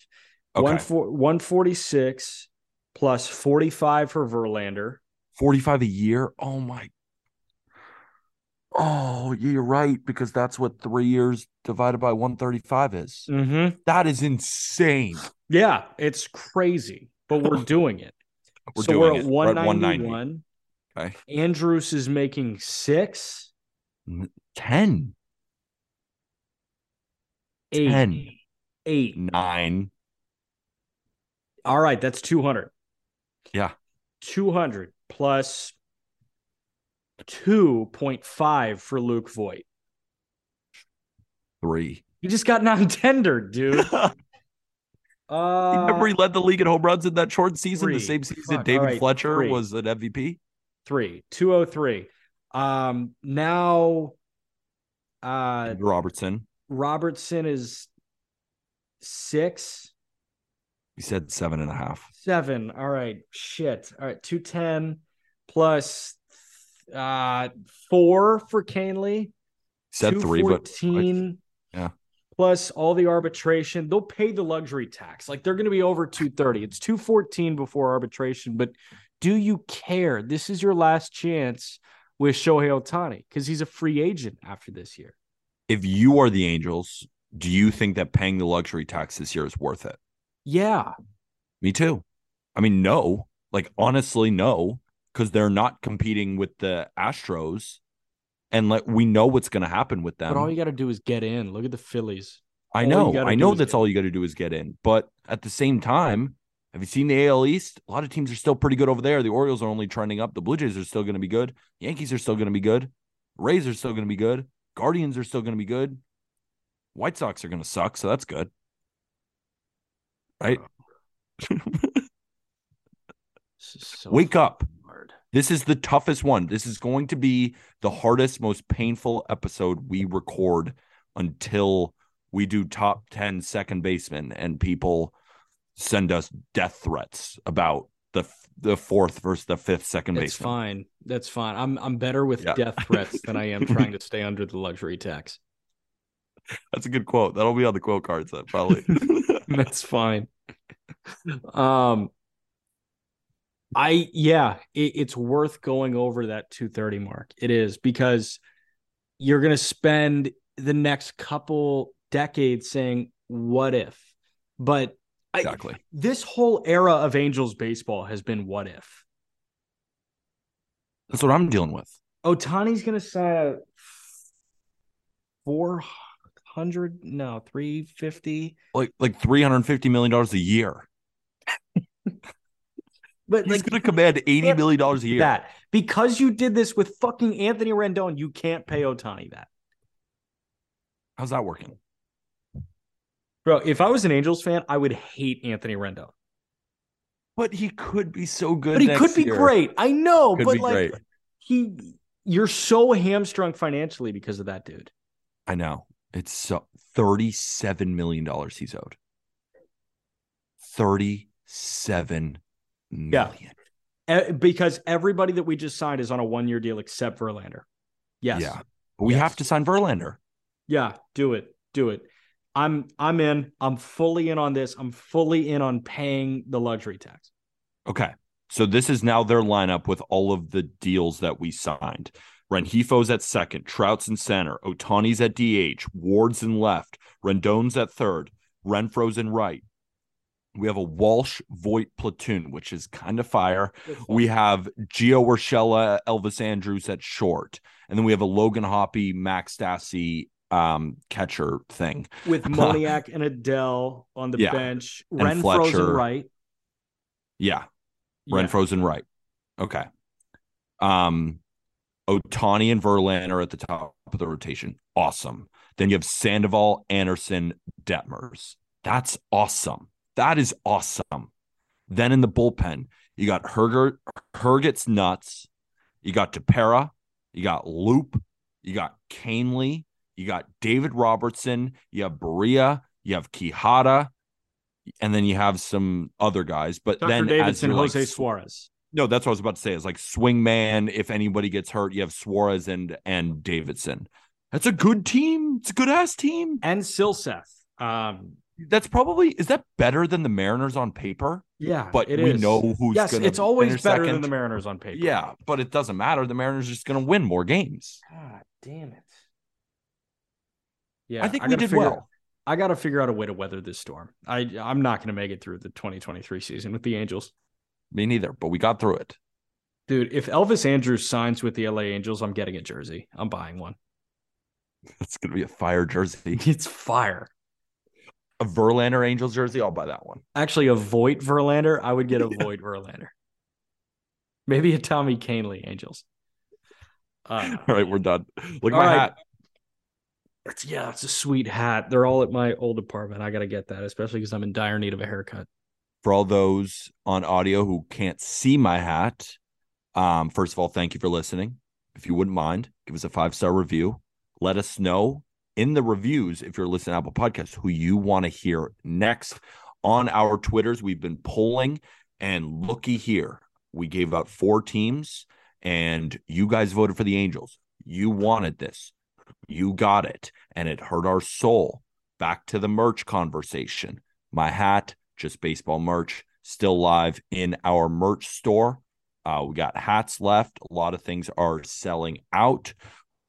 Speaker 3: Okay,
Speaker 2: One four, 146 plus 45 for Verlander.
Speaker 3: 45 a year. Oh my. Oh, you're right because that's what three years divided by 135 is.
Speaker 2: Mm-hmm.
Speaker 3: That is insane.
Speaker 2: Yeah, it's crazy, but we're doing it.
Speaker 3: We're
Speaker 2: so
Speaker 3: doing
Speaker 2: we're
Speaker 3: it.
Speaker 2: at
Speaker 3: We're at
Speaker 2: 191.
Speaker 3: Okay,
Speaker 2: Andrus is making six,
Speaker 3: 10,
Speaker 2: eight,
Speaker 3: 10,
Speaker 2: eight.
Speaker 3: nine.
Speaker 2: All right, that's 200.
Speaker 3: Yeah.
Speaker 2: 200 plus 2.5 for Luke Voit.
Speaker 3: Three.
Speaker 2: He just got non-tendered, dude. Uh,
Speaker 3: Remember, he led the league in home runs in that short season,
Speaker 2: three.
Speaker 3: the same season
Speaker 2: Fuck,
Speaker 3: David
Speaker 2: right,
Speaker 3: Fletcher
Speaker 2: three.
Speaker 3: was an MVP.
Speaker 2: three, 203. Um, now uh
Speaker 3: Robertson.
Speaker 2: Robertson is six,
Speaker 3: He said seven and a half.
Speaker 2: seven. All right, shit. All right, 210 plus uh four for
Speaker 3: Kahnle. Said three, but
Speaker 2: 214
Speaker 3: Yeah.
Speaker 2: Plus all the arbitration, they'll pay the luxury tax. Like they're going to be over 230. It's 214 before arbitration, but do you care? This is your last chance with Shohei Ohtani because he's a free agent after this year.
Speaker 3: if you are the Angels, do you think that paying the luxury tax this year is worth it?
Speaker 2: Yeah.
Speaker 3: Me too. I mean, no. Like honestly, no, because they're not competing with the Astros, and like we know what's going to happen with them.
Speaker 2: But all you got to do is get in. Look at the Phillies.
Speaker 3: I
Speaker 2: all
Speaker 3: know, I know that's all you got to do is get in. But at the same time, have you seen the AL East? A lot of teams are still pretty good over there. The Orioles are only trending up. The Blue Jays are still going to be good. Yankees are still going to be good. Rays are still going to be good. Guardians are still going to be good. White Sox are going to suck, so that's good. Right?
Speaker 2: So
Speaker 3: Wake up.
Speaker 2: hard.
Speaker 3: This is the toughest one. This is going to be the hardest, most painful episode we record until we do top 10 second baseman and people send us death threats about the the fourth versus the fifth second
Speaker 2: That's
Speaker 3: baseman.
Speaker 2: fine. That's fine. I'm I'm better with
Speaker 3: Yeah.
Speaker 2: death threats than I am trying to stay under the luxury tax.
Speaker 3: That's a good quote. That'll be on the quote cards then probably.
Speaker 2: That's fine. Um, I yeah, it, it's worth going over that 230 mark. It is because you're gonna spend the next couple decades saying, "What if?" But
Speaker 3: exactly.
Speaker 2: This whole era of Angels baseball has been what if.
Speaker 3: That's what I'm dealing with.
Speaker 2: Ohtani's going to sign a 400, no, 350.
Speaker 3: Like like 350 million dollars a year.
Speaker 2: But
Speaker 3: He's
Speaker 2: like
Speaker 3: going to command
Speaker 2: eighty
Speaker 3: million dollars a year.
Speaker 2: that because you did this with fucking Anthony Rendon, you can't pay Ohtani that.
Speaker 3: How's that working?
Speaker 2: Bro, if I was an Angels fan, I would hate Anthony Rendon.
Speaker 3: But he could be so good.
Speaker 2: But he could be
Speaker 3: year.
Speaker 2: great. I know,
Speaker 3: Could
Speaker 2: but like
Speaker 3: great.
Speaker 2: he you're so hamstrung financially because of that dude.
Speaker 3: I know. It's so 37 million dollars he's owed. 37 million.
Speaker 2: Eh, because everybody that we just signed is on a one year deal except Verlander. Yes.
Speaker 3: Yeah. We
Speaker 2: Yes.
Speaker 3: have to sign Verlander.
Speaker 2: Yeah, do it. Do it. I'm I'm in. I'm fully in on this. I'm fully in on paying the luxury tax.
Speaker 3: Okay. So this is now their lineup with all of the deals that we signed. Rengifo's at second, Trout's in center, Ohtani's at DH, Ward's in left, Rendon's at third, Renfroe's in right. We have a Walsh Voit platoon, which is kind of fire. We have Gio Urshela, Elvis Andrus at short, and then we have a Logan O'Hoppe, Max Stassi um, catcher thing.
Speaker 2: with Moniak and Adell on the
Speaker 3: Yeah.
Speaker 2: bench,
Speaker 3: And
Speaker 2: Renfroe's in
Speaker 3: Fletcher.
Speaker 2: right.
Speaker 3: Yeah,
Speaker 2: Yeah.
Speaker 3: Renfroe's in right. Okay. Um, Ohtani and Verlander are at the top of the rotation. Awesome. Then you have Sandoval, Anderson, Detmers. That's awesome. That is awesome. Then in the bullpen, you got Herger, Herget's nuts. You got Tepera. You got Loup. You got Kahnle. You got David Robertson. You have Barría. You have Quijada. And then you have some other guys. But
Speaker 2: Dr.
Speaker 3: then
Speaker 2: Davidson,
Speaker 3: like
Speaker 2: Jose Suarez.
Speaker 3: No, that's what I was about to say. It's like swingman. If anybody gets hurt, you have Suarez and and Davidson. That's a good team. It's a good ass team.
Speaker 2: And Silseth. Um,
Speaker 3: That's probably is that better than the Mariners on paper?
Speaker 2: yeah,
Speaker 3: But we
Speaker 2: is.
Speaker 3: know who's
Speaker 2: Yes, it's always better
Speaker 3: second.
Speaker 2: than the Mariners on paper.
Speaker 3: Yeah, but it doesn't matter. The Mariners are just gonna win more games.
Speaker 2: God damn it. Yeah,
Speaker 3: I think we did
Speaker 2: figure-
Speaker 3: well.
Speaker 2: I got to figure out a way to weather this storm. I I'm not going to make it through the 2023 season with the Angels.
Speaker 3: Me neither, but we got through it.
Speaker 2: Dude, if Elvis Andrus signs with the LA Angels, I'm getting a jersey. I'm buying one.
Speaker 3: It's gonna be a fire jersey.
Speaker 2: It's fire.
Speaker 3: A Verlander Angels jersey. I'll buy that one.
Speaker 2: Actually, a Voit Verlander, I would get a Voit Verlander. Maybe a Tommy Kahnle Angels. Uh,
Speaker 3: All right, we're done. Look at my
Speaker 2: right.
Speaker 3: hat.
Speaker 2: it's, yeah, it's a sweet hat. They're all at my old apartment. I got to get that, especially because I'm in dire need of a haircut.
Speaker 3: For all those on audio who can't see my hat, um, first of all, thank you for listening. If you wouldn't mind, give us a five star review. Let us know in the reviews if you're listening to Apple Podcasts who you want to hear next on our Twitters. We've been polling, and looky here, we gave out four teams, and you guys voted for the Angels. You wanted this, you got it, and it hurt our soul. Back to the merch conversation. My hat, just baseball merch, still live in our merch store. Uh, we got hats left. A lot of things are selling out.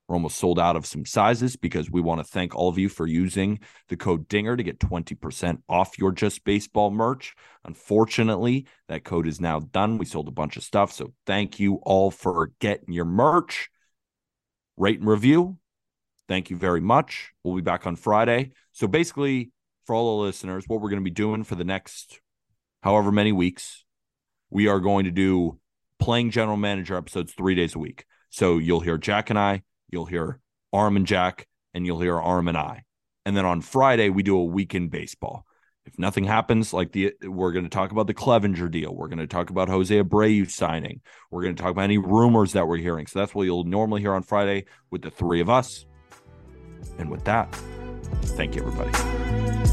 Speaker 3: We're almost sold out of some sizes because we want to thank all of you for using the code DINGER to get 20% off your Just Baseball merch. Unfortunately, that code is now done. We sold a bunch of stuff. So thank you all for getting your merch. Rate and review. Thank you very much. We'll be back on Friday. So basically, for all the listeners, what we're going to be doing for the next however many weeks, we are going to do playing general manager episodes three days a week. So you'll hear Jack and I, you'll hear Aram and Jack, and you'll hear Aram and I. And then on Friday, we do a weekend baseball. If nothing happens, like the we're going to talk about the Clevinger deal. We're going to talk about Jose Abreu signing. We're going to talk about any rumors that we're hearing. So that's what you'll normally hear on Friday with the three of us. And with that, thank you, everybody.